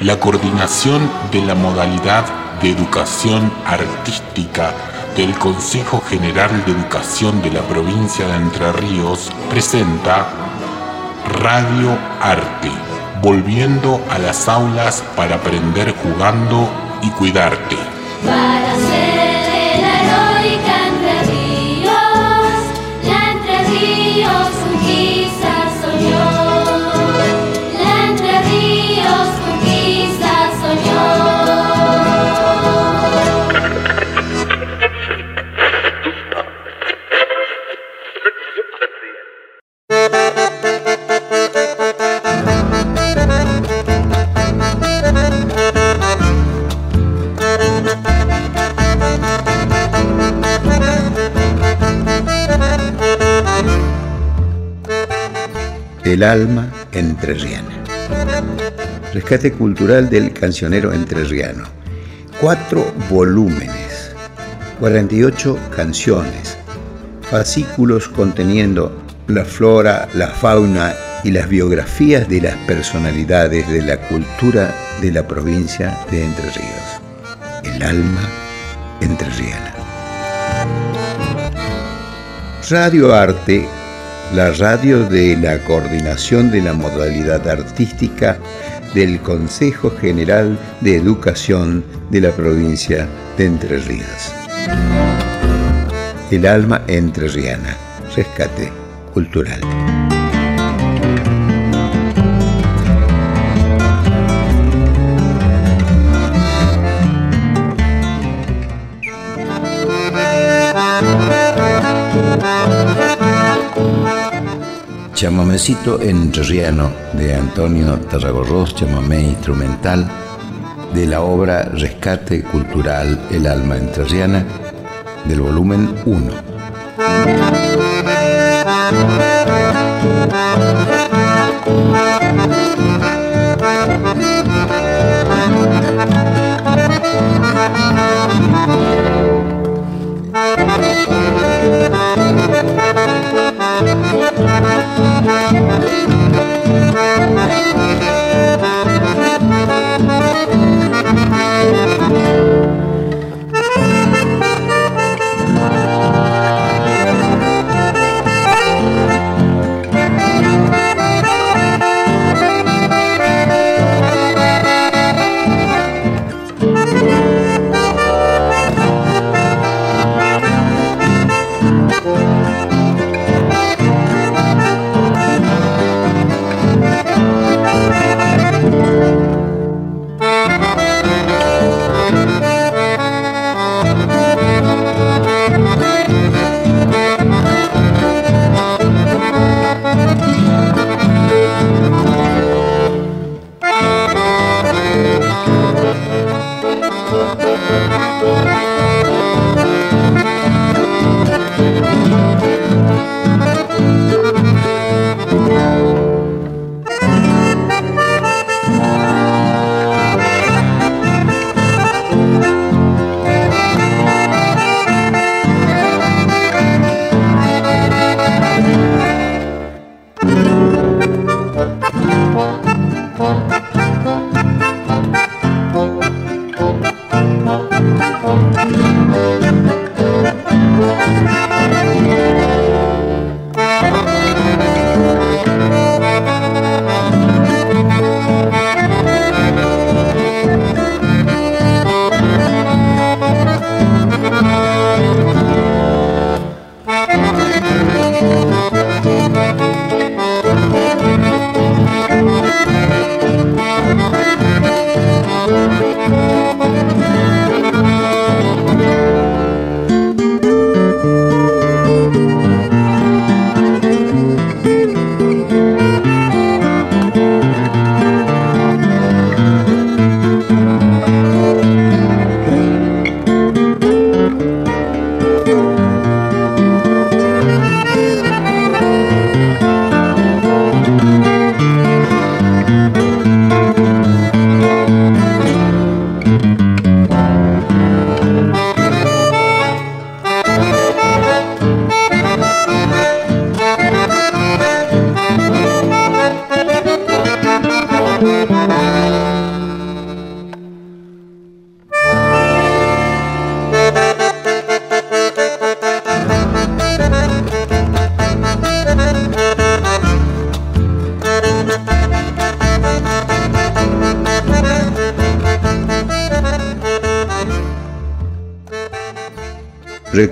La coordinación de la modalidad de educación artística del Consejo General de Educación de la provincia de Entre Ríos presenta Radio Arte, volviendo a las aulas para aprender jugando y cuidarte. Alma entrerriana. Rescate cultural del cancionero entrerriano. Cuatro volúmenes, 48 canciones, fascículos conteniendo la flora, la fauna y las biografías de las personalidades de la cultura de la provincia de Entre Ríos. El alma entrerriana. Radio Arte la radio de la coordinación de la modalidad artística del Consejo General de Educación de la provincia de Entre Ríos. El alma entrerriana, rescate cultural. chamamecito entrerriano de Antonio Tarragorros, chamamé instrumental de la obra Rescate Cultural El Alma Entrerriana del volumen 1.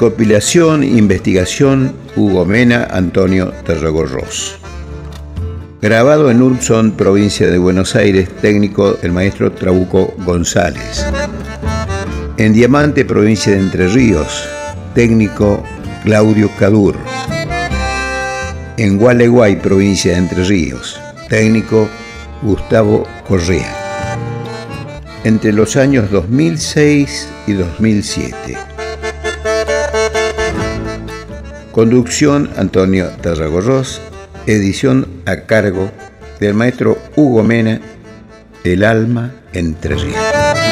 Recopilación, investigación, Hugo Mena, Antonio Terragorros. Grabado en Urson, provincia de Buenos Aires, técnico el maestro Trabuco González. En Diamante, provincia de Entre Ríos, técnico Claudio Cadur. En Gualeguay, provincia de Entre Ríos, técnico Gustavo Correa. Entre los años 2006 y 2007. Conducción Antonio Tarragorros, edición a cargo del maestro Hugo Mena, El alma entre ríos.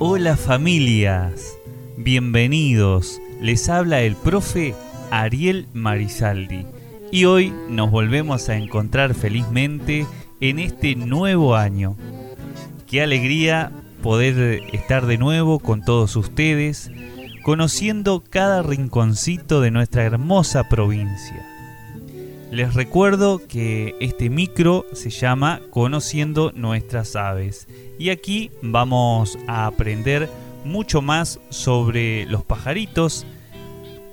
Hola familias, bienvenidos. Les habla el profe Ariel Marizaldi y hoy nos volvemos a encontrar felizmente en este nuevo año. Qué alegría poder estar de nuevo con todos ustedes, conociendo cada rinconcito de nuestra hermosa provincia. Les recuerdo que este micro se llama Conociendo nuestras aves y aquí vamos a aprender mucho más sobre los pajaritos,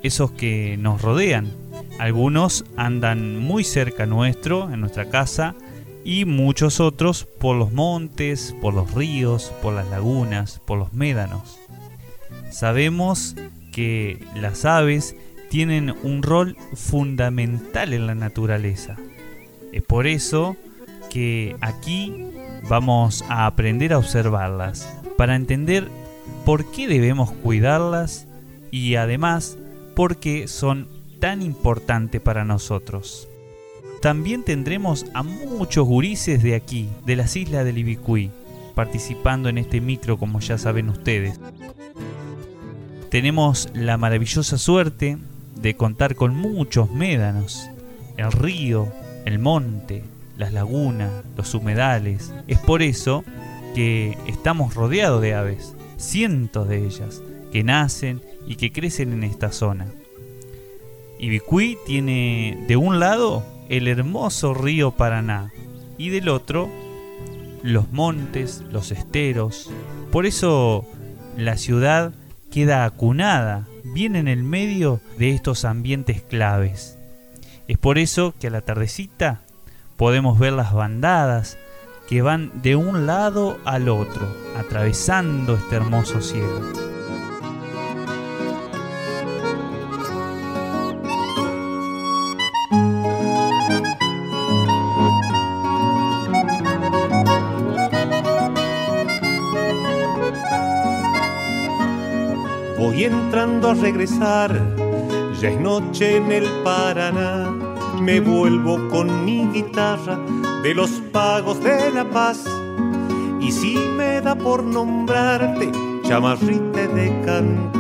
esos que nos rodean. Algunos andan muy cerca nuestro, en nuestra casa, y muchos otros por los montes, por los ríos, por las lagunas, por los médanos. Sabemos que las aves tienen un rol fundamental en la naturaleza. Es por eso que aquí vamos a aprender a observarlas, para entender por qué debemos cuidarlas y además por qué son tan importantes para nosotros. También tendremos a muchos gurises de aquí, de las islas del Ibicuí, participando en este micro como ya saben ustedes. Tenemos la maravillosa suerte de contar con muchos médanos, el río, el monte, las lagunas, los humedales. Es por eso que estamos rodeados de aves, cientos de ellas, que nacen y que crecen en esta zona. Ibicuí tiene de un lado el hermoso río Paraná y del otro los montes, los esteros. Por eso la ciudad queda acunada bien en el medio de estos ambientes claves. Es por eso que a la tardecita podemos ver las bandadas que van de un lado al otro, atravesando este hermoso cielo. A regresar, ya es noche en el Paraná. Me vuelvo con mi guitarra de los pagos de la paz. Y si me da por nombrarte, chamarrite de cantar.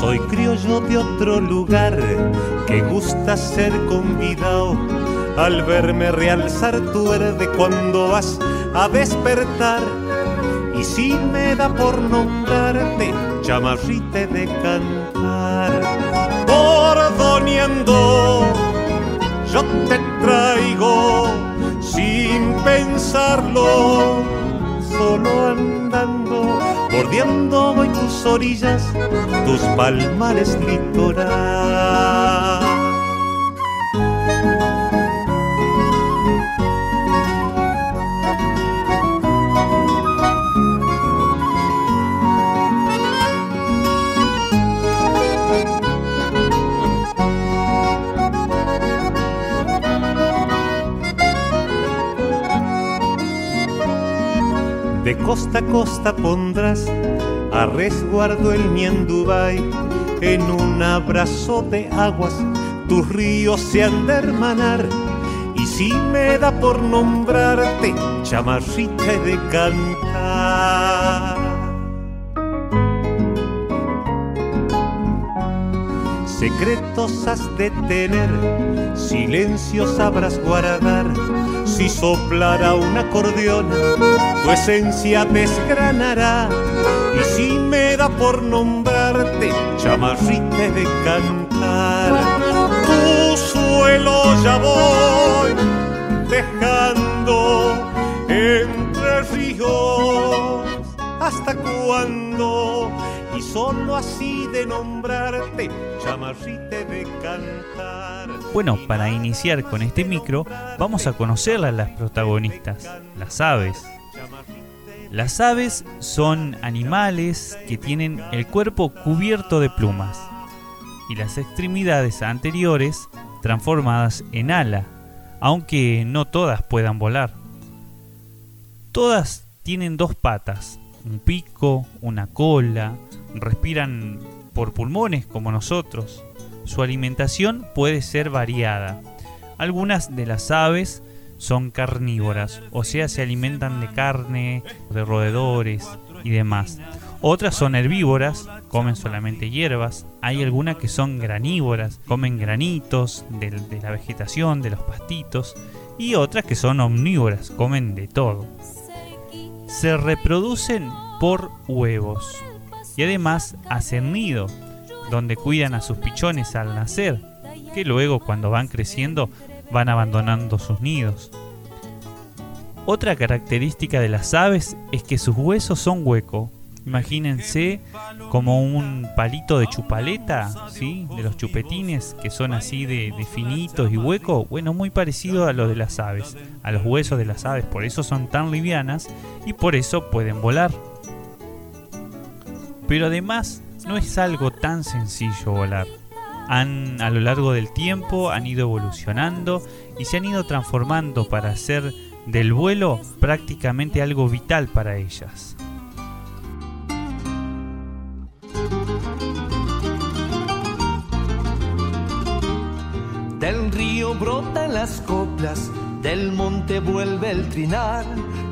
Soy criollo de otro lugar que gusta ser convidado al verme realzar tu verde cuando vas a despertar. Y si me da por nombrarte, chamarrite de cantar, bordoneando, yo te traigo sin pensarlo, solo andando, bordeando voy tus orillas, tus palmares litoral. Costa a costa pondrás a resguardo el Niendubay. En un abrazo de aguas tus ríos se han de hermanar. Y si me da por nombrarte, chamarrita de cantar. Secretos has de tener, silencios sabrás guardar si soplara un acordeón, tu esencia desgranará. Y si me da por nombrarte, chamarrite de cantar, tu suelo ya voy dejando entre ríos. ¿Hasta cuándo? Y solo así de nombrarte, cantar. Bueno, para iniciar con este micro, vamos a conocer a las protagonistas, las aves. Las aves son animales que tienen el cuerpo cubierto de plumas y las extremidades anteriores transformadas en ala, aunque no todas puedan volar. Todas tienen dos patas, un pico, una cola, respiran por pulmones como nosotros, su alimentación puede ser variada. Algunas de las aves son carnívoras, o sea, se alimentan de carne, de roedores, y demás. Otras son herbívoras, comen solamente hierbas. Hay algunas que son granívoras, comen granitos de, la vegetación, de los pastitos. Y otras que son omnívoras, comen de todo. Se reproducen por huevos. Y además hacen nido, donde cuidan a sus pichones al nacer, que luego cuando van creciendo van abandonando sus nidos. Otra característica de las aves es que sus huesos son huecos. Imagínense como un palito de chupaleta, ¿sí? de los chupetines que son así de, de finitos y huecos. Bueno, muy parecido a los de las aves, a los huesos de las aves. Por eso son tan livianas y por eso pueden volar. Pero además no es algo tan sencillo volar. Han, a lo largo del tiempo han ido evolucionando y se han ido transformando para hacer del vuelo prácticamente algo vital para ellas. Del río brotan las coplas, del monte vuelve el trinar,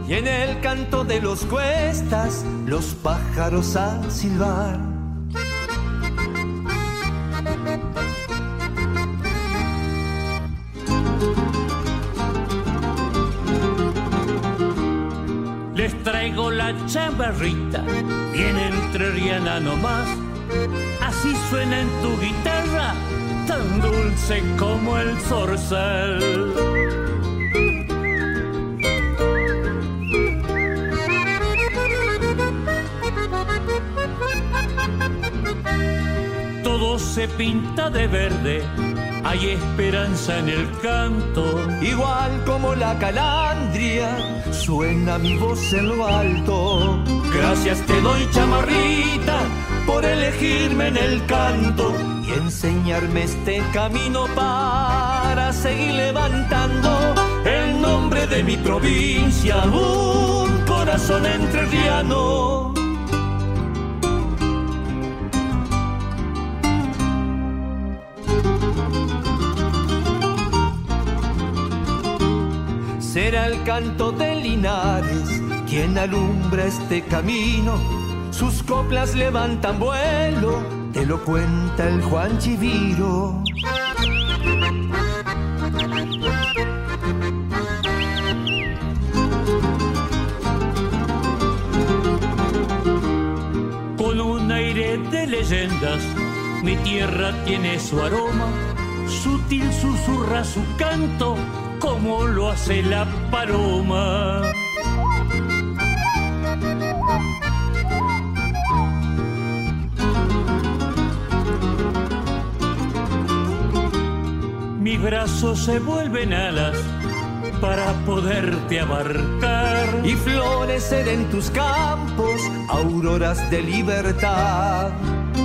y en el canto de los cuestas los pájaros a silbar. Les traigo la chambarrita, bien entrerriana nomás. Así suena en tu guitarra, tan dulce como el zorzal. Se pinta de verde, hay esperanza en el canto. Igual como la calandria, suena mi voz en lo alto. Gracias te doy, chamarrita, por elegirme en el canto y enseñarme este camino para seguir levantando el nombre de mi provincia, un corazón entrerriano. El canto de Linares quien alumbra este camino. Sus coplas levantan vuelo, te lo cuenta el Juan Chiviro. Con un aire de leyendas, mi tierra tiene su aroma, sutil susurra su canto, como lo hace la paloma. Mis brazos se vuelven alas para poderte abarcar. y florecer en tus campos auroras de libertad.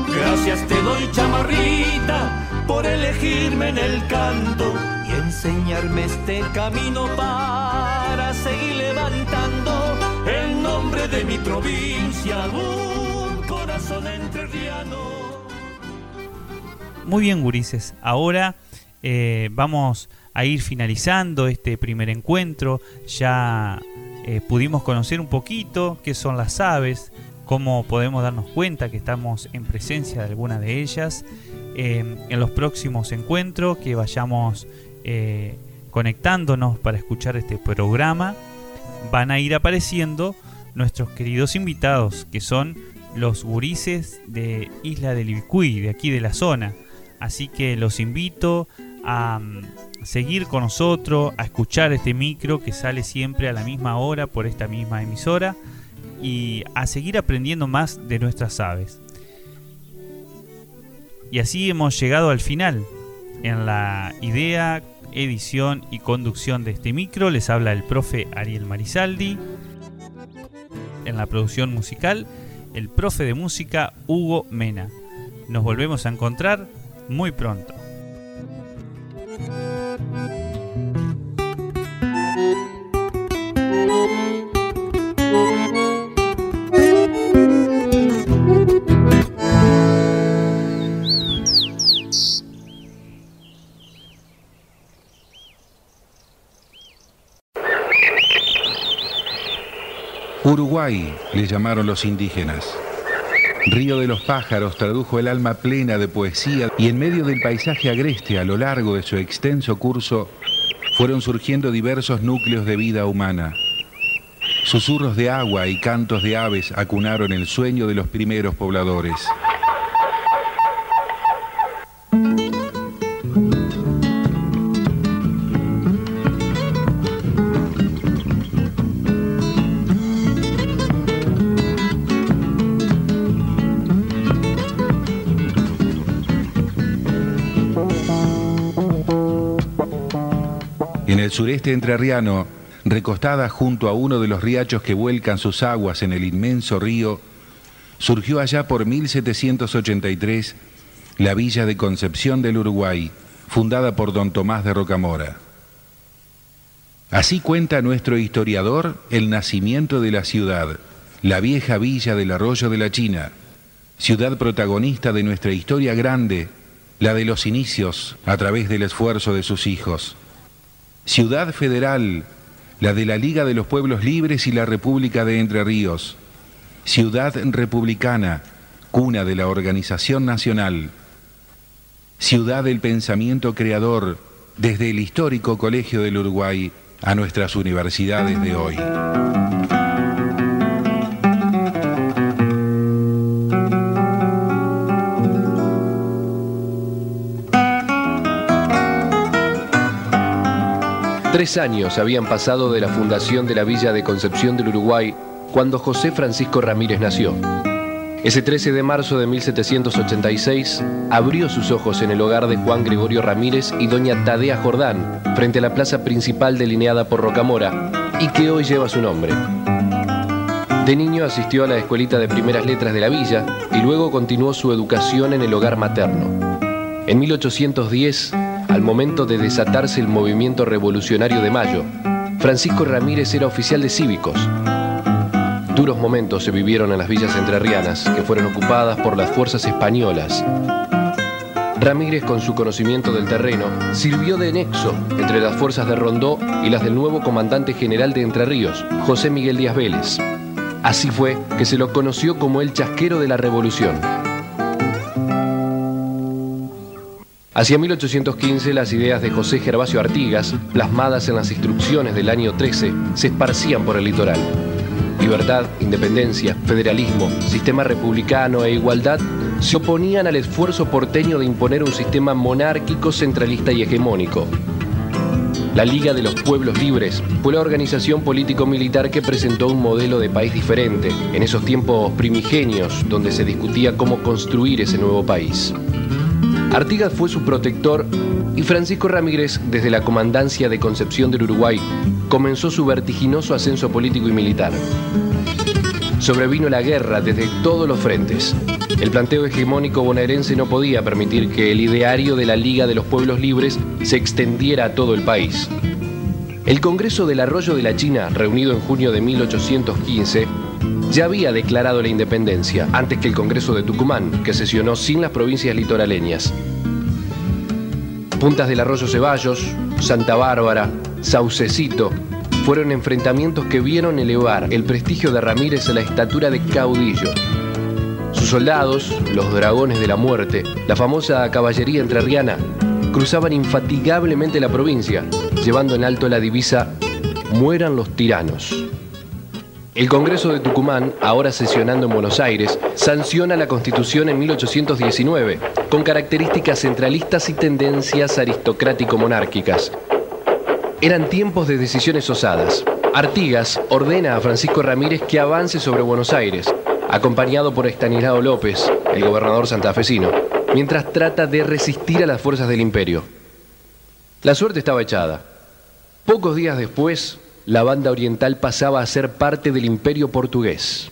Gracias te doy, chamarrita, por elegirme en el canto enseñarme este camino para seguir levantando el nombre de mi provincia, un corazón entrerriano. Muy bien, gurises. Ahora eh, vamos a ir finalizando este primer encuentro. Ya eh, pudimos conocer un poquito qué son las aves, cómo podemos darnos cuenta que estamos en presencia de alguna de ellas. Eh, en los próximos encuentros que vayamos eh, conectándonos para escuchar este programa, van a ir apareciendo nuestros queridos invitados, que son los gurises de Isla del Ibicuí, de aquí de la zona. Así que los invito a mm, seguir con nosotros, a escuchar este micro que sale siempre a la misma hora por esta misma emisora y a seguir aprendiendo más de nuestras aves. Y así hemos llegado al final. En la idea, edición y conducción de este micro les habla el profe Ariel Marizaldi. En la producción musical, el profe de música Hugo Mena. Nos volvemos a encontrar muy pronto. Uruguay le llamaron los indígenas. Río de los pájaros tradujo el alma plena de poesía y en medio del paisaje agreste a lo largo de su extenso curso fueron surgiendo diversos núcleos de vida humana. Susurros de agua y cantos de aves acunaron el sueño de los primeros pobladores. Sureste entrerriano, recostada junto a uno de los riachos que vuelcan sus aguas en el inmenso río, surgió allá por 1783 la villa de Concepción del Uruguay, fundada por don Tomás de Rocamora. Así cuenta nuestro historiador el nacimiento de la ciudad, la vieja villa del arroyo de la China, ciudad protagonista de nuestra historia grande, la de los inicios a través del esfuerzo de sus hijos. Ciudad Federal, la de la Liga de los Pueblos Libres y la República de Entre Ríos. Ciudad Republicana, cuna de la Organización Nacional. Ciudad del Pensamiento Creador, desde el histórico Colegio del Uruguay a nuestras universidades de hoy. Tres años habían pasado de la fundación de la Villa de Concepción del Uruguay cuando José Francisco Ramírez nació. Ese 13 de marzo de 1786 abrió sus ojos en el hogar de Juan Gregorio Ramírez y doña Tadea Jordán, frente a la plaza principal delineada por Rocamora y que hoy lleva su nombre. De niño asistió a la escuelita de primeras letras de la villa y luego continuó su educación en el hogar materno. En 1810 al momento de desatarse el movimiento revolucionario de Mayo, Francisco Ramírez era oficial de cívicos. Duros momentos se vivieron en las villas entrerrianas, que fueron ocupadas por las fuerzas españolas. Ramírez, con su conocimiento del terreno, sirvió de nexo entre las fuerzas de Rondó y las del nuevo comandante general de Entre Ríos, José Miguel Díaz Vélez. Así fue que se lo conoció como el chasquero de la revolución. Hacia 1815 las ideas de José Gervasio Artigas, plasmadas en las instrucciones del año 13, se esparcían por el litoral. Libertad, independencia, federalismo, sistema republicano e igualdad se oponían al esfuerzo porteño de imponer un sistema monárquico, centralista y hegemónico. La Liga de los Pueblos Libres fue la organización político-militar que presentó un modelo de país diferente en esos tiempos primigenios donde se discutía cómo construir ese nuevo país. Artigas fue su protector y Francisco Ramírez, desde la comandancia de Concepción del Uruguay, comenzó su vertiginoso ascenso político y militar. Sobrevino la guerra desde todos los frentes. El planteo hegemónico bonaerense no podía permitir que el ideario de la Liga de los Pueblos Libres se extendiera a todo el país. El Congreso del Arroyo de la China, reunido en junio de 1815, ya había declarado la independencia antes que el Congreso de Tucumán, que sesionó sin las provincias litoraleñas. Puntas del Arroyo Ceballos, Santa Bárbara, Saucecito, fueron enfrentamientos que vieron elevar el prestigio de Ramírez a la estatura de caudillo. Sus soldados, los dragones de la muerte, la famosa caballería entrerriana, cruzaban infatigablemente la provincia, llevando en alto la divisa Mueran los tiranos. El Congreso de Tucumán, ahora sesionando en Buenos Aires, sanciona la Constitución en 1819, con características centralistas y tendencias aristocrático-monárquicas. Eran tiempos de decisiones osadas. Artigas ordena a Francisco Ramírez que avance sobre Buenos Aires, acompañado por Estanislao López, el gobernador santafesino, mientras trata de resistir a las fuerzas del imperio. La suerte estaba echada. Pocos días después, la banda oriental pasaba a ser parte del imperio portugués.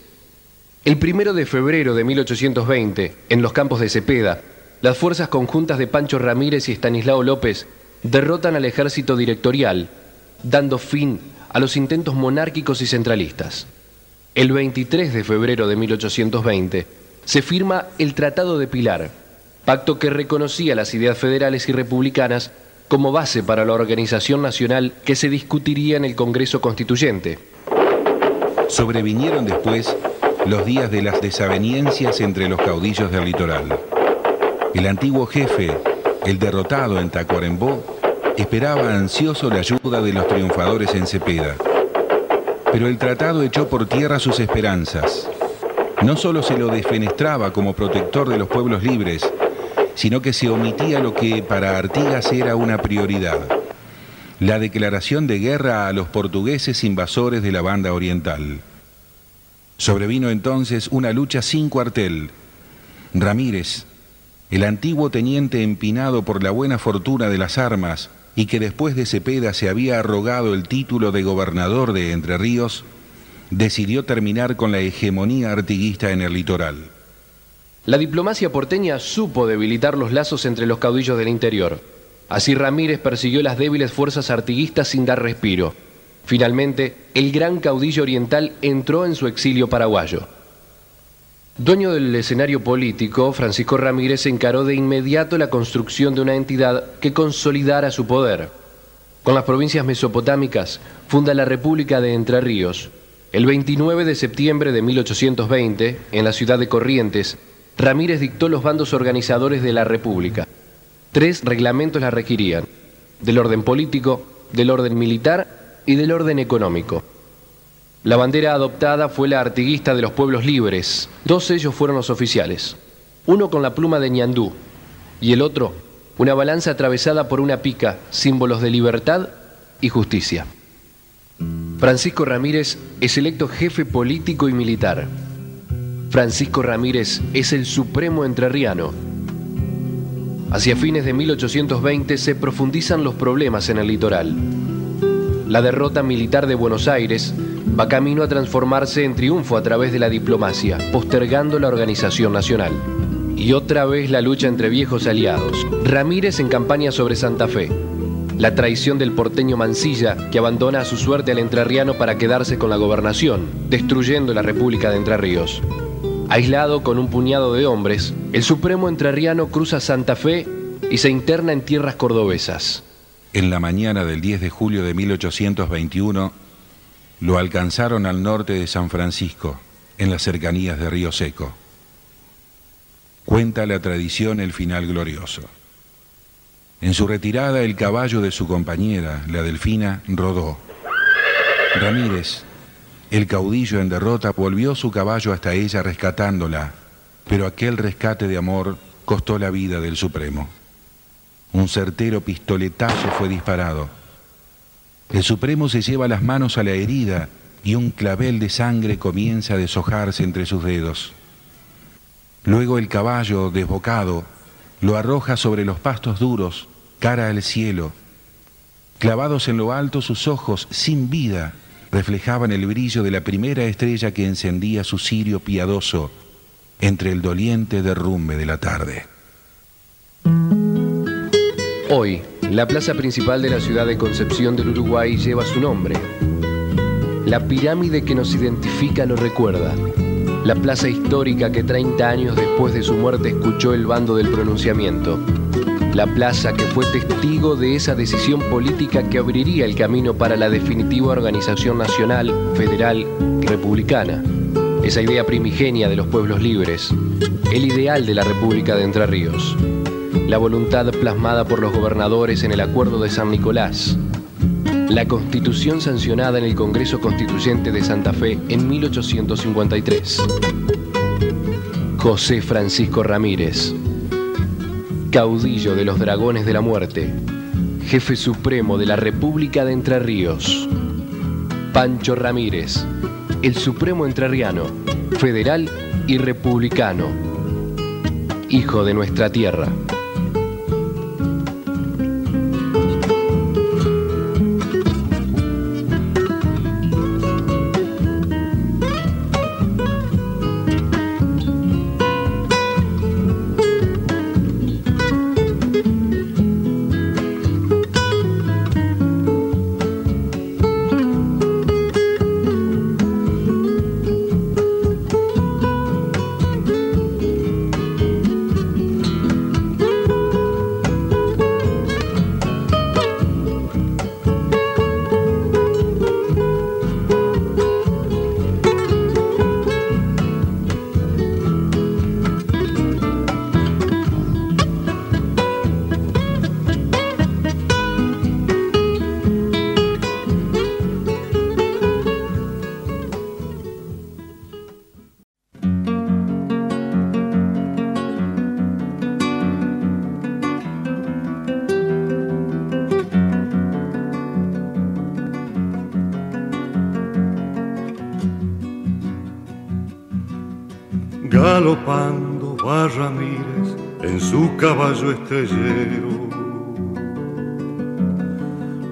El primero de febrero de 1820, en los campos de Cepeda, las fuerzas conjuntas de Pancho Ramírez y Estanislao López derrotan al ejército directorial, dando fin a los intentos monárquicos y centralistas. El 23 de febrero de 1820 se firma el Tratado de Pilar, pacto que reconocía las ideas federales y republicanas como base para la organización nacional que se discutiría en el Congreso Constituyente. Sobrevinieron después los días de las desaveniencias entre los caudillos del litoral. El antiguo jefe, el derrotado en Tacuarembó, esperaba ansioso la ayuda de los triunfadores en Cepeda. Pero el tratado echó por tierra sus esperanzas. No solo se lo defenestraba como protector de los pueblos libres, sino que se omitía lo que para Artigas era una prioridad, la declaración de guerra a los portugueses invasores de la banda oriental. Sobrevino entonces una lucha sin cuartel. Ramírez, el antiguo teniente empinado por la buena fortuna de las armas y que después de Cepeda se había arrogado el título de gobernador de Entre Ríos, decidió terminar con la hegemonía artiguista en el litoral. La diplomacia porteña supo debilitar los lazos entre los caudillos del interior. Así Ramírez persiguió las débiles fuerzas artiguistas sin dar respiro. Finalmente, el gran caudillo oriental entró en su exilio paraguayo. Dueño del escenario político, Francisco Ramírez encaró de inmediato la construcción de una entidad que consolidara su poder. Con las provincias mesopotámicas, funda la República de Entre Ríos. El 29 de septiembre de 1820, en la ciudad de Corrientes, Ramírez dictó los bandos organizadores de la República. Tres reglamentos la requerían, del orden político, del orden militar y del orden económico. La bandera adoptada fue la artiguista de los pueblos libres. Dos ellos fueron los oficiales. Uno con la pluma de ñandú y el otro una balanza atravesada por una pica, símbolos de libertad y justicia. Francisco Ramírez es electo jefe político y militar. Francisco Ramírez es el supremo entrerriano. Hacia fines de 1820 se profundizan los problemas en el litoral. La derrota militar de Buenos Aires va camino a transformarse en triunfo a través de la diplomacia, postergando la organización nacional. Y otra vez la lucha entre viejos aliados. Ramírez en campaña sobre Santa Fe. La traición del porteño Mansilla, que abandona a su suerte al entrerriano para quedarse con la gobernación, destruyendo la República de Entre Ríos. Aislado con un puñado de hombres, el supremo entrerriano cruza Santa Fe y se interna en tierras cordobesas. En la mañana del 10 de julio de 1821, lo alcanzaron al norte de San Francisco, en las cercanías de Río Seco. Cuenta la tradición el final glorioso. En su retirada, el caballo de su compañera, la delfina, rodó. Ramírez, el caudillo en derrota volvió su caballo hasta ella rescatándola, pero aquel rescate de amor costó la vida del Supremo. Un certero pistoletazo fue disparado. El Supremo se lleva las manos a la herida y un clavel de sangre comienza a deshojarse entre sus dedos. Luego el caballo, desbocado, lo arroja sobre los pastos duros, cara al cielo. Clavados en lo alto sus ojos, sin vida, reflejaban el brillo de la primera estrella que encendía su cirio piadoso entre el doliente derrumbe de la tarde. Hoy, la plaza principal de la ciudad de Concepción del Uruguay lleva su nombre. La pirámide que nos identifica lo recuerda. La plaza histórica que 30 años después de su muerte escuchó el bando del pronunciamiento la plaza que fue testigo de esa decisión política que abriría el camino para la definitiva organización nacional, federal, republicana. Esa idea primigenia de los pueblos libres, el ideal de la República de Entre Ríos, la voluntad plasmada por los gobernadores en el Acuerdo de San Nicolás, la constitución sancionada en el Congreso Constituyente de Santa Fe en 1853. José Francisco Ramírez, caudillo de los dragones de la muerte, jefe supremo de la República de Entre Ríos. Pancho Ramírez, el supremo entrerriano, federal y republicano, hijo de nuestra tierra.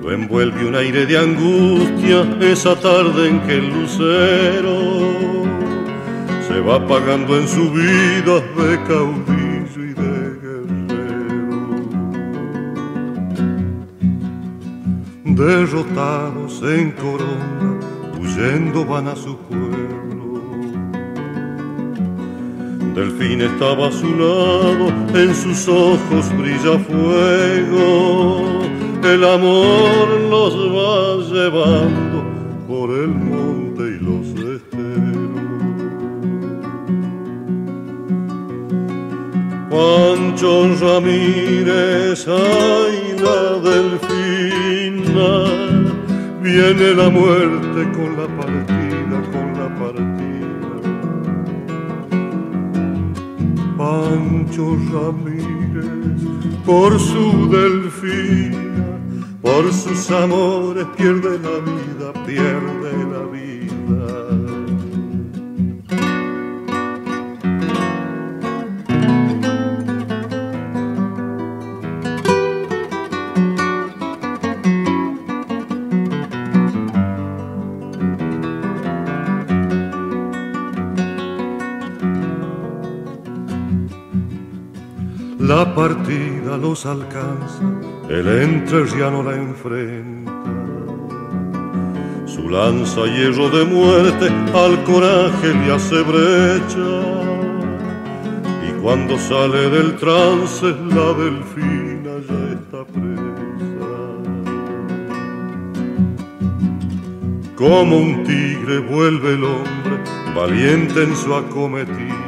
Lo envuelve un aire de angustia esa tarde en que el lucero se va apagando en su vida de caudillo y de guerrero. Derrotados en corona, huyendo van a su pueblo. Delfín estaba a su lado, en sus ojos brilla fuego. El amor los va llevando por el monte y los esteros. Pancho Ramírez, ay la delfina, viene la muerte con la partida, Pancho Ramírez, por su delfina, por sus amores pierde la vida, pierde la los alcanza, el entrerriano la enfrenta. Su lanza hierro de muerte al coraje le hace brecha. Y cuando sale del trance, la delfina ya está presa. Como un tigre vuelve el hombre, valiente en su acometida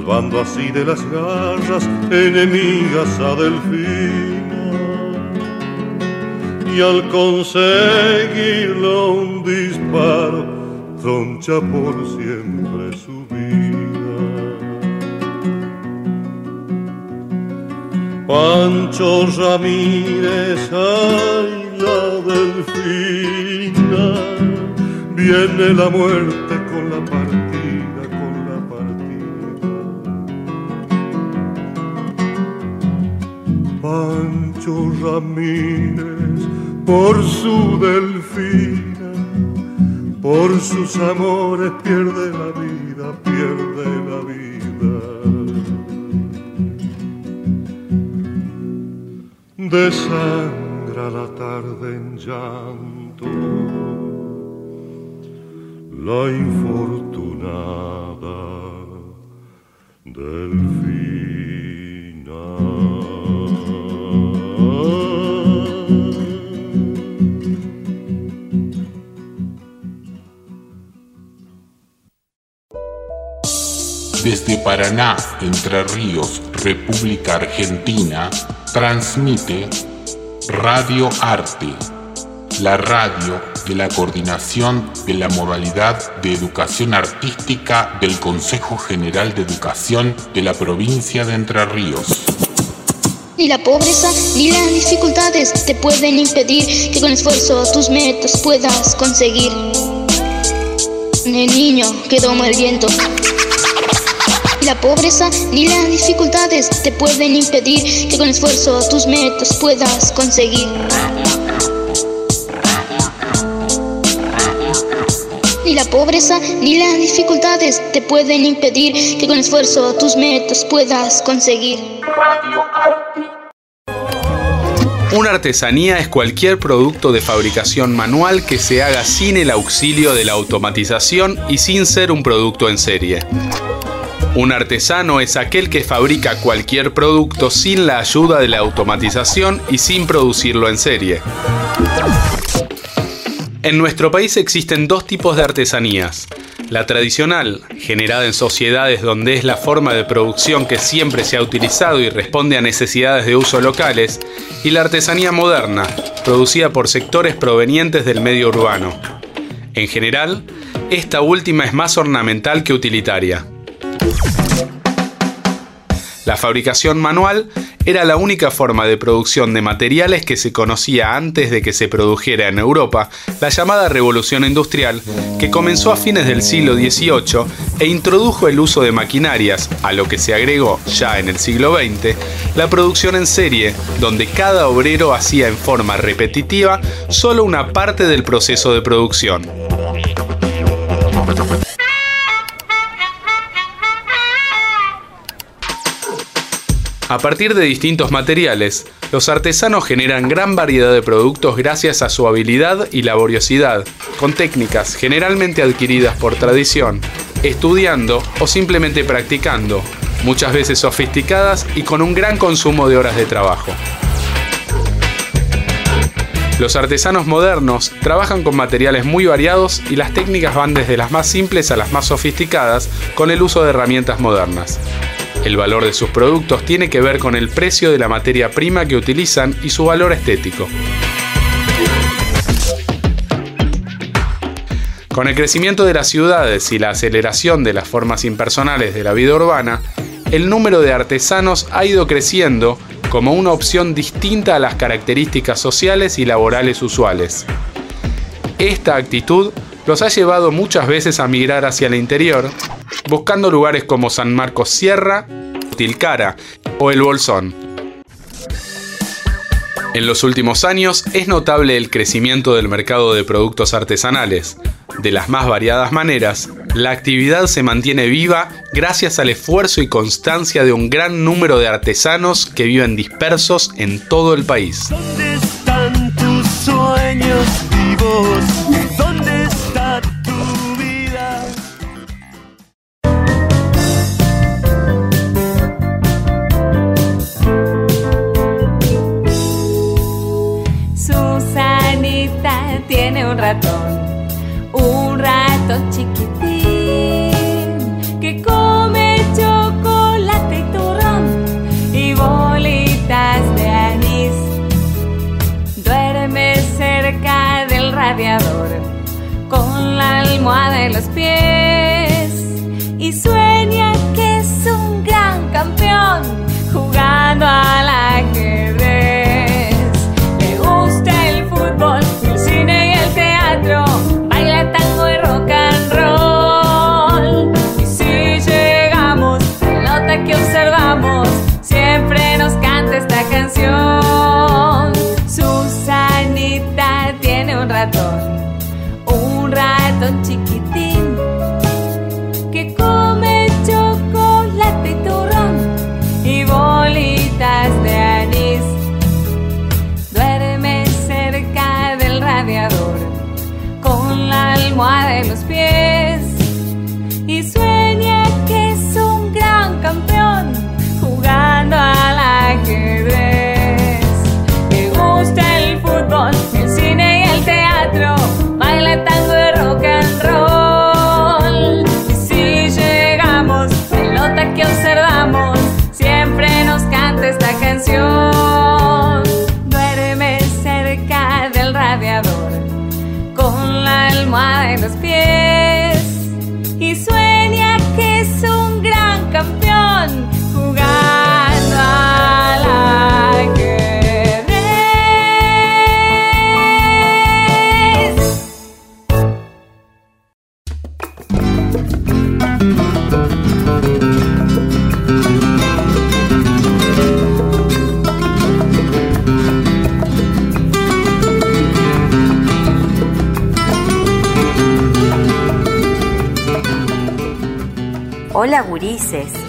salvando así de las garras enemigas a Delfina. Y al conseguirlo un disparo, troncha por siempre su vida. Pancho Ramírez, ay la Delfina, viene la muerte Ramírez por su delfina, por sus amores pierde la vida, pierde la vida. Desangra la tarde en llanto, la infortunada delfina. Desde Paraná, Entre Ríos, República Argentina, transmite Radio Arte, la radio de la coordinación de la modalidad de educación artística del Consejo General de Educación de la provincia de Entre Ríos. Ni la pobreza ni las dificultades te pueden impedir que con esfuerzo tus metas puedas conseguir. El niño que doma el viento. La pobreza ni las dificultades te pueden impedir que con esfuerzo tus metas puedas conseguir. Ni la pobreza ni las dificultades te pueden impedir que con esfuerzo tus metas puedas conseguir. Una artesanía es cualquier producto de fabricación manual que se haga sin el auxilio de la automatización y sin ser un producto en serie. Un artesano es aquel que fabrica cualquier producto sin la ayuda de la automatización y sin producirlo en serie. En nuestro país existen dos tipos de artesanías. La tradicional, generada en sociedades donde es la forma de producción que siempre se ha utilizado y responde a necesidades de uso locales, y la artesanía moderna, producida por sectores provenientes del medio urbano. En general, esta última es más ornamental que utilitaria. La fabricación manual era la única forma de producción de materiales que se conocía antes de que se produjera en Europa, la llamada Revolución Industrial, que comenzó a fines del siglo XVIII e introdujo el uso de maquinarias, a lo que se agregó ya en el siglo XX la producción en serie, donde cada obrero hacía en forma repetitiva solo una parte del proceso de producción. A partir de distintos materiales, los artesanos generan gran variedad de productos gracias a su habilidad y laboriosidad, con técnicas generalmente adquiridas por tradición, estudiando o simplemente practicando, muchas veces sofisticadas y con un gran consumo de horas de trabajo. Los artesanos modernos trabajan con materiales muy variados y las técnicas van desde las más simples a las más sofisticadas con el uso de herramientas modernas. El valor de sus productos tiene que ver con el precio de la materia prima que utilizan y su valor estético. Con el crecimiento de las ciudades y la aceleración de las formas impersonales de la vida urbana, el número de artesanos ha ido creciendo como una opción distinta a las características sociales y laborales usuales. Esta actitud los ha llevado muchas veces a migrar hacia el interior, buscando lugares como San Marcos Sierra, Tilcara o El Bolsón. En los últimos años es notable el crecimiento del mercado de productos artesanales. De las más variadas maneras, la actividad se mantiene viva gracias al esfuerzo y constancia de un gran número de artesanos que viven dispersos en todo el país. ¿Dónde están tus sueños vivos? La almohada en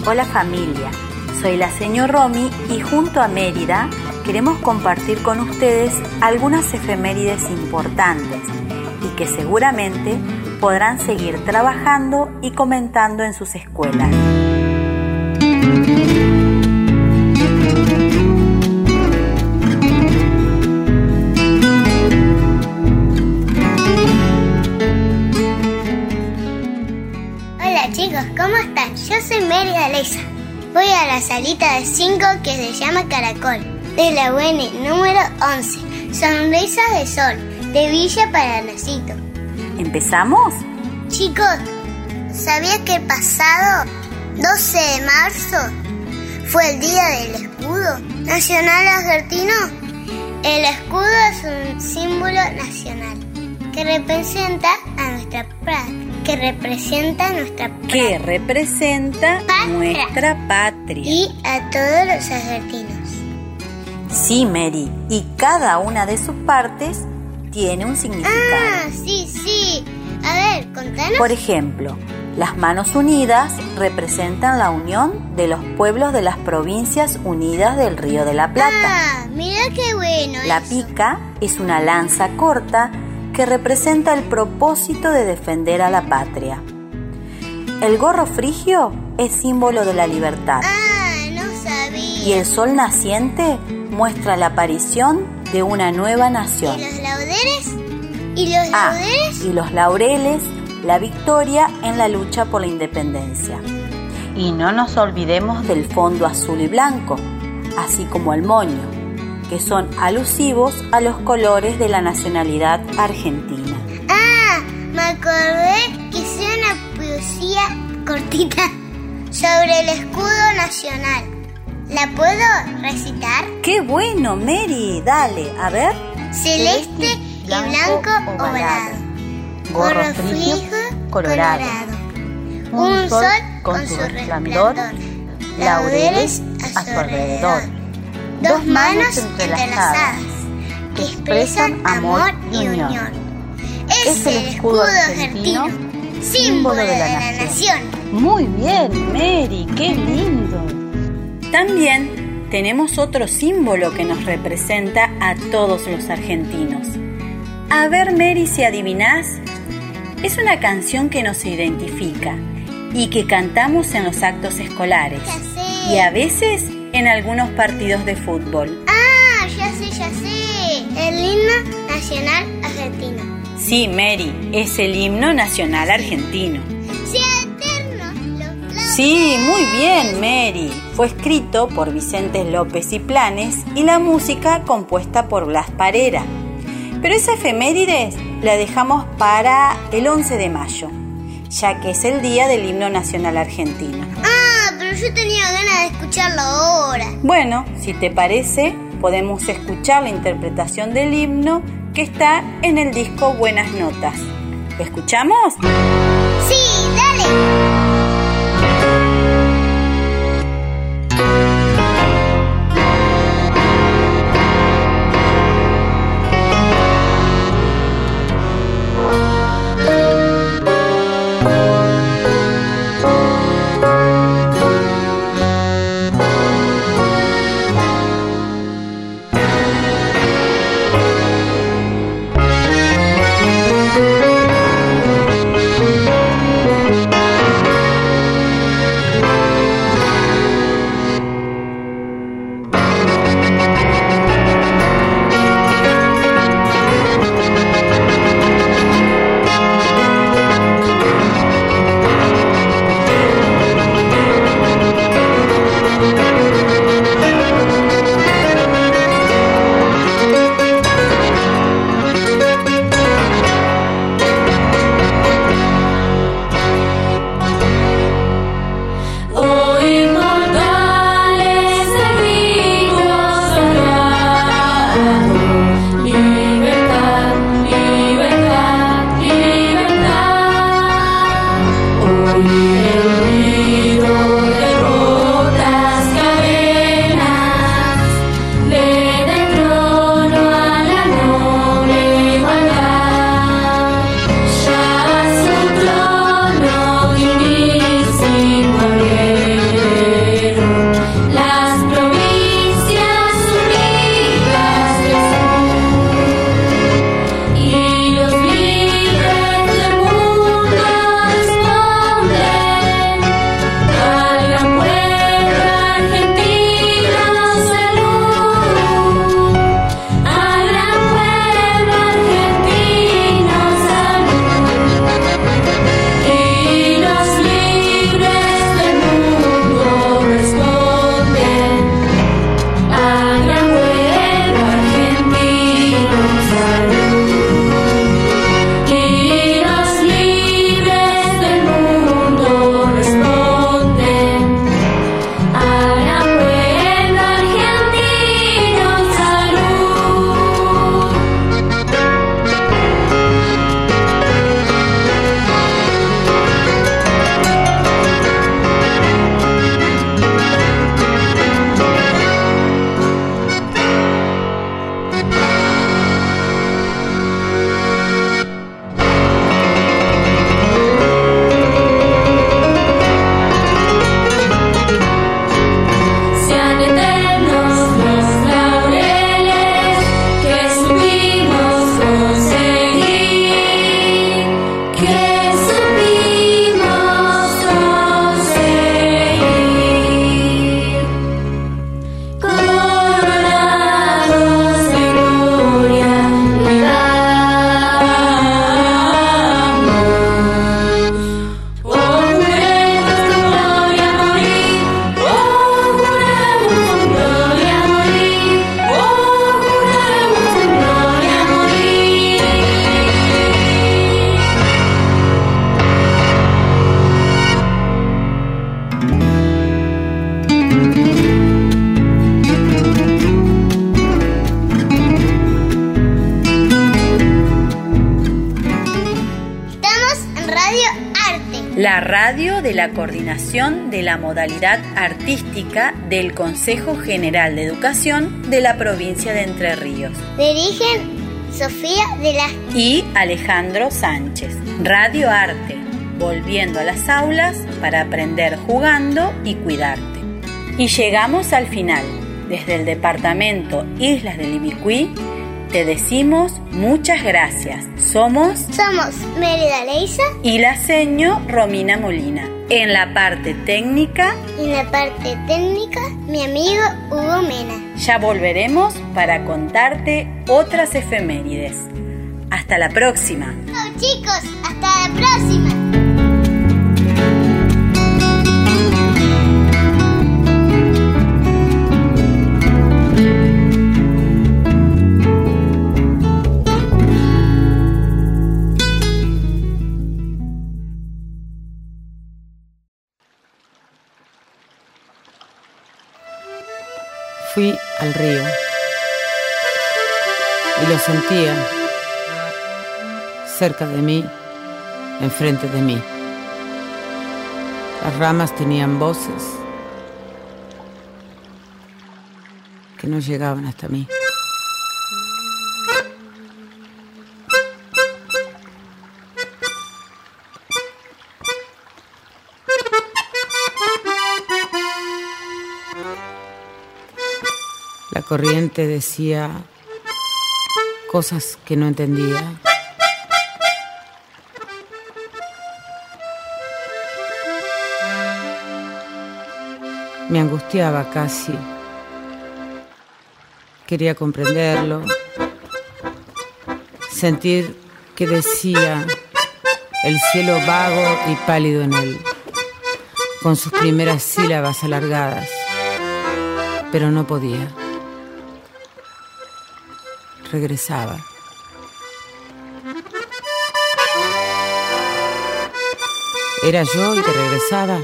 Hola familia. Soy la señor Romy y junto a Mérida queremos compartir con ustedes algunas efemérides importantes y que seguramente podrán seguir trabajando y comentando en sus escuelas. ¿Cómo están? Yo soy Mérida Leisa. Voy a la salita de 5 que se llama Caracol, de la UN número 11. Sonrisas de Sol, de Villa Paranacito. ¿Empezamos? Chicos, ¿sabía que el pasado 12 de marzo fue el día del escudo? nacional argentino? El escudo es un símbolo nacional que representa a nuestra patria, que representa nuestra que representa nuestra patria y a todos los argentinos. Sí, Mary, y cada una de sus partes tiene un significado. Ah, sí, sí. A ver, contanos. Por ejemplo, las manos unidas representan la unión de los pueblos de las provincias unidas del Río de la Plata. Ah, mira qué bueno. La eso. pica es una lanza corta que representa el propósito de defender a la patria. El gorro frigio es símbolo de la libertad. Ah, no sabía. Y el sol naciente muestra la aparición de una nueva nación. ¿Y los laureles? ¿Y los Ah, laureles? y los laureles, la victoria en la lucha por la independencia. Y no nos olvidemos del fondo azul y blanco, así como el moño, que son alusivos a los colores de la nacionalidad argentina. Ah, me acordé que hice una poesía cortita sobre el escudo nacional. ¿La puedo recitar? ¡Qué bueno, Mary! Dale, a ver. Celeste y blanco ovalado. Gorro frigio colorado. Un sol con su resplandor. Laureles a su alrededor. Dos manos entrelazadas que expresan amor y unión. Es el escudo argentino, símbolo de la nación. Muy bien, Mary, qué lindo. También tenemos otro símbolo que nos representa a todos los argentinos. A ver, Mary, si adivinás, es una canción que nos identifica y que cantamos en los actos escolares y a veces en algunos partidos de fútbol. Ah, ya sé, ya sé. El himno nacional argentino. Sí, Mary, es el himno nacional argentino. Sí, muy bien, Mary. Fue escrito por Vicente López y Planes y la música compuesta por Blas Parera. Pero esa efemérides la dejamos para el 11 de mayo, ya que es el día del himno nacional argentino. Pero yo tenía ganas de escucharlo ahora. Bueno, si te parece, podemos escuchar la interpretación del himno que está en el disco Buenas Notas. ¿Lo escuchamos? Sí, dale. De la coordinación de la modalidad artística del Consejo General de Educación de la provincia de Entre Ríos. Dirigen Sofía de la y Alejandro Sánchez. Radio Arte, volviendo a las aulas para aprender jugando y cuidarte. Y llegamos al final. Desde el departamento Islas del Ibicuí te decimos muchas gracias. Somos Somos Mérida Leisa y la seño Romina Molina. En la parte técnica En la parte técnica, mi amigo Hugo Mena. ya volveremos para contarte otras efemérides. Hasta la próxima. Chao chicos, hasta la próxima. Fui al río y lo sentía cerca de mí, enfrente de mí. Las ramas tenían voces que no llegaban hasta mí. Corriente decía cosas que no entendía. Me angustiaba casi. Quería comprenderlo. Sentir que decía el cielo vago y pálido en él, con sus primeras sílabas alargadas, pero no podía. Regresaba. ¿Era yo el que regresaba?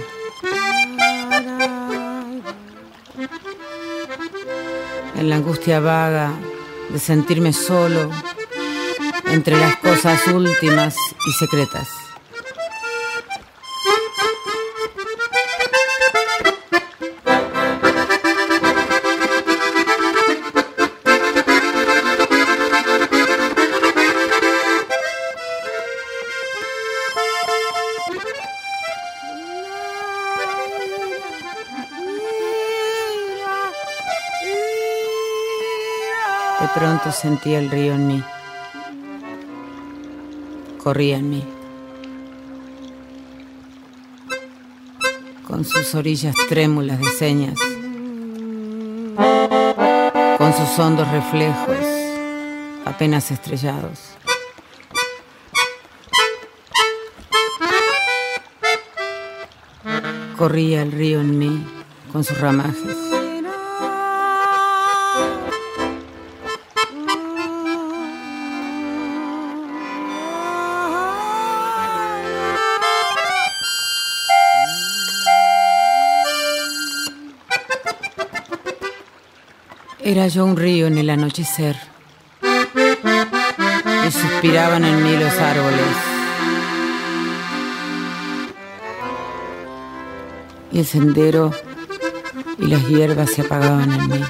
En la angustia vaga de sentirme solo entre las cosas últimas y secretas. Pronto sentí el río en mí. Corría en mí. Con sus orillas trémulas de señas. Con sus hondos reflejos, apenas estrellados. Corría el río en mí con sus ramajes. Era yo un río en el anochecer. Y suspiraban en mí los árboles. Y el sendero y las hierbas se apagaban en mí.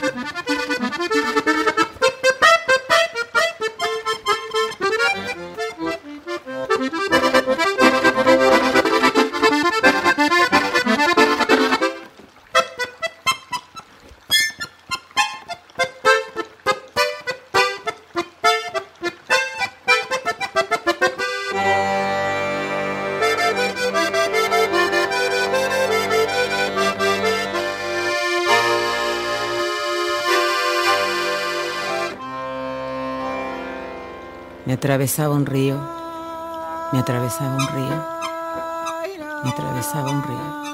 atravesaba un río, me atravesaba un río, me atravesaba un río.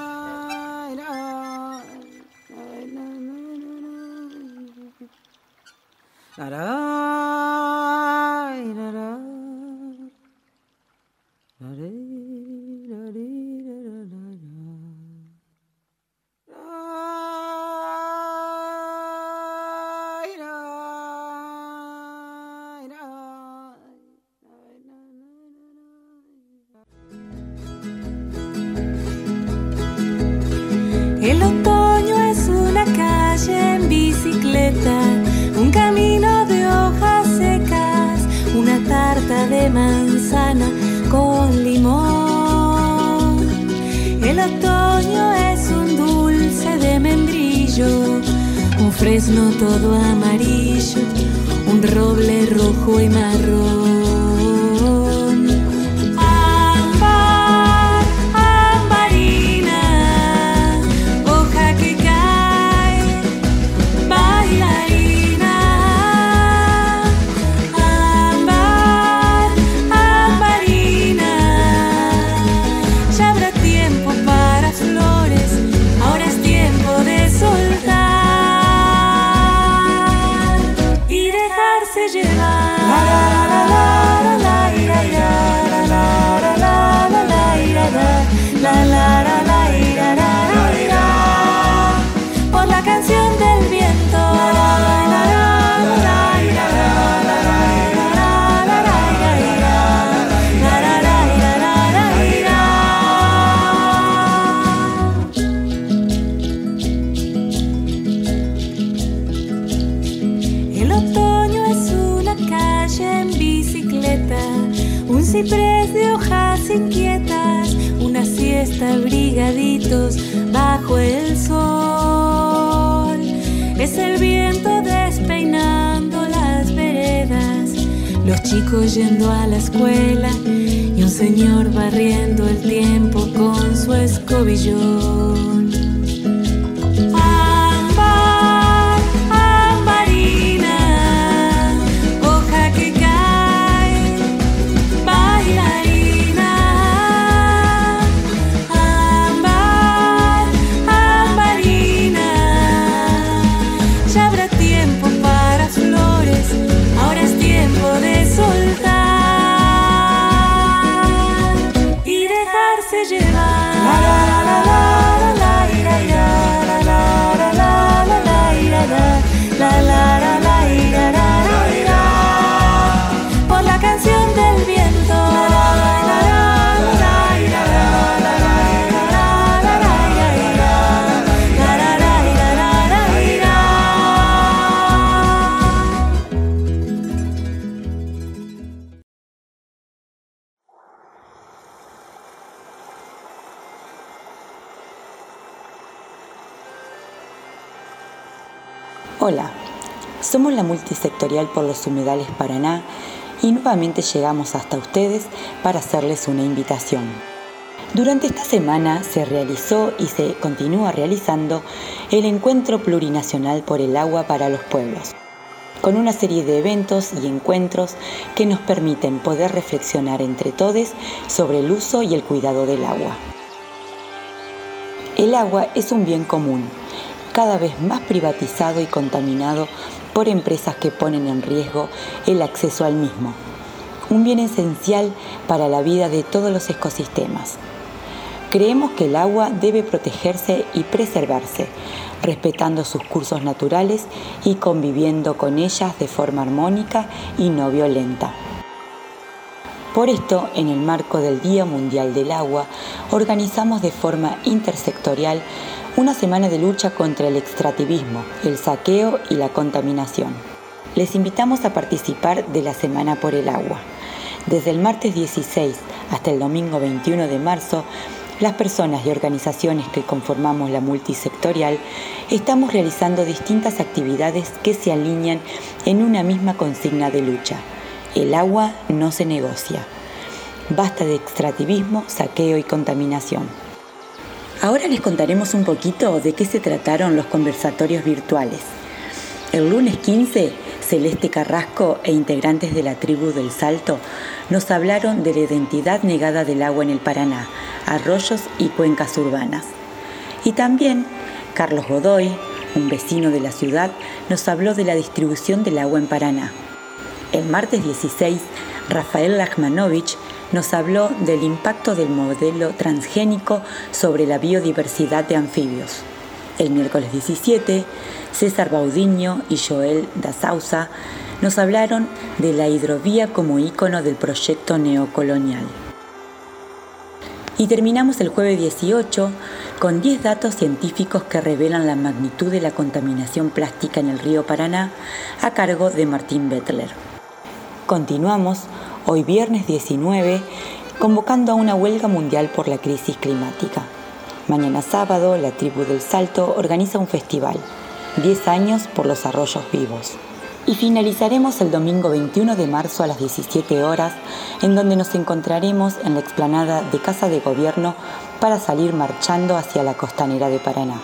De hojas inquietas, una siesta abrigaditos bajo el sol. Es el viento despeinando las veredas, los chicos yendo a la escuela y un señor barriendo el tiempo con su escobillón. La multisectorial por los humedales Paraná y nuevamente llegamos hasta ustedes para hacerles una invitación. Durante esta semana se realizó y se continúa realizando el Encuentro Plurinacional por el Agua para los Pueblos, con una serie de eventos y encuentros que nos permiten poder reflexionar entre todos sobre el uso y el cuidado del agua. El agua es un bien común, cada vez más privatizado y contaminado por empresas que ponen en riesgo el acceso al mismo. Un bien esencial para la vida de todos los ecosistemas. Creemos que el agua debe protegerse y preservarse, respetando sus cursos naturales y conviviendo con ellas de forma armónica y no violenta. Por esto, en el marco del Día Mundial del Agua, organizamos de forma intersectorial una semana de lucha contra el extractivismo, el saqueo y la contaminación. Les invitamos a participar de la Semana por el Agua. Desde el martes 16 hasta el domingo 21 de marzo, las personas y organizaciones que conformamos la multisectorial estamos realizando distintas actividades que se alinean en una misma consigna de lucha. El agua no se negocia. Basta de extractivismo, saqueo y contaminación. Ahora les contaremos un poquito de qué se trataron los conversatorios virtuales. El lunes 15, Celeste Carrasco e integrantes de la tribu del Salto nos hablaron de la identidad negada del agua en el Paraná, arroyos y cuencas urbanas. Y también Carlos Godoy, un vecino de la ciudad, nos habló de la distribución del agua en Paraná. El martes 16, Rafael Lachmanovich nos habló del impacto del modelo transgénico sobre la biodiversidad de anfibios. El miércoles 17, César Baudiño y Joel da Sousa nos hablaron de la hidrovía como ícono del proyecto neocolonial. Y terminamos el jueves 18 con 10 datos científicos que revelan la magnitud de la contaminación plástica en el río Paraná a cargo de Martín Bettler. Continuamos hoy viernes 19 convocando a una huelga mundial por la crisis climática. Mañana sábado, la tribu del Salto organiza un festival. 10 años por los arroyos vivos. Y finalizaremos el domingo 21 de marzo a las 17 horas, en donde nos encontraremos en la explanada de Casa de Gobierno para salir marchando hacia la costanera de Paraná.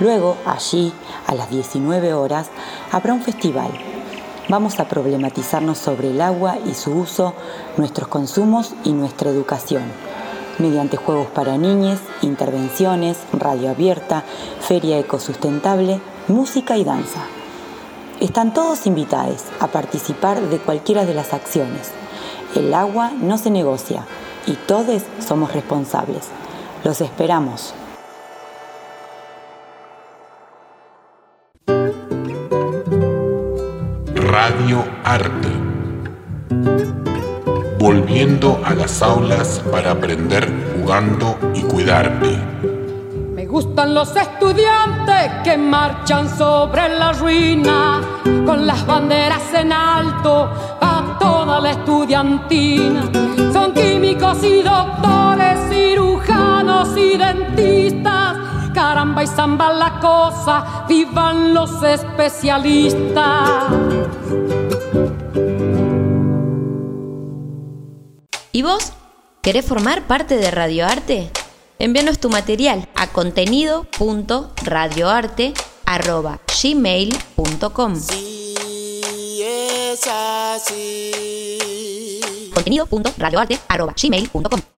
Luego, allí, a las 19 horas, habrá un festival. Vamos a problematizarnos sobre el agua y su uso, nuestros consumos y nuestra educación, mediante juegos para niñes, intervenciones, radio abierta, feria ecosustentable, música y danza. Están todos invitados a participar de cualquiera de las acciones. El agua no se negocia y todos somos responsables. Los esperamos. Radio Arte. Volviendo a las aulas para aprender jugando y cuidarte. Me gustan los estudiantes que marchan sobre la ruina con las banderas en alto a toda la estudiantina. Son químicos y doctores, cirujanos y dentistas. Caramba y zamba la cosa, vivan los especialistas. ¿Y vos? ¿Querés formar parte de Radioarte? Envíanos tu material a contenido.radioarte.gmail.com Contenido.radioarte.gmail.com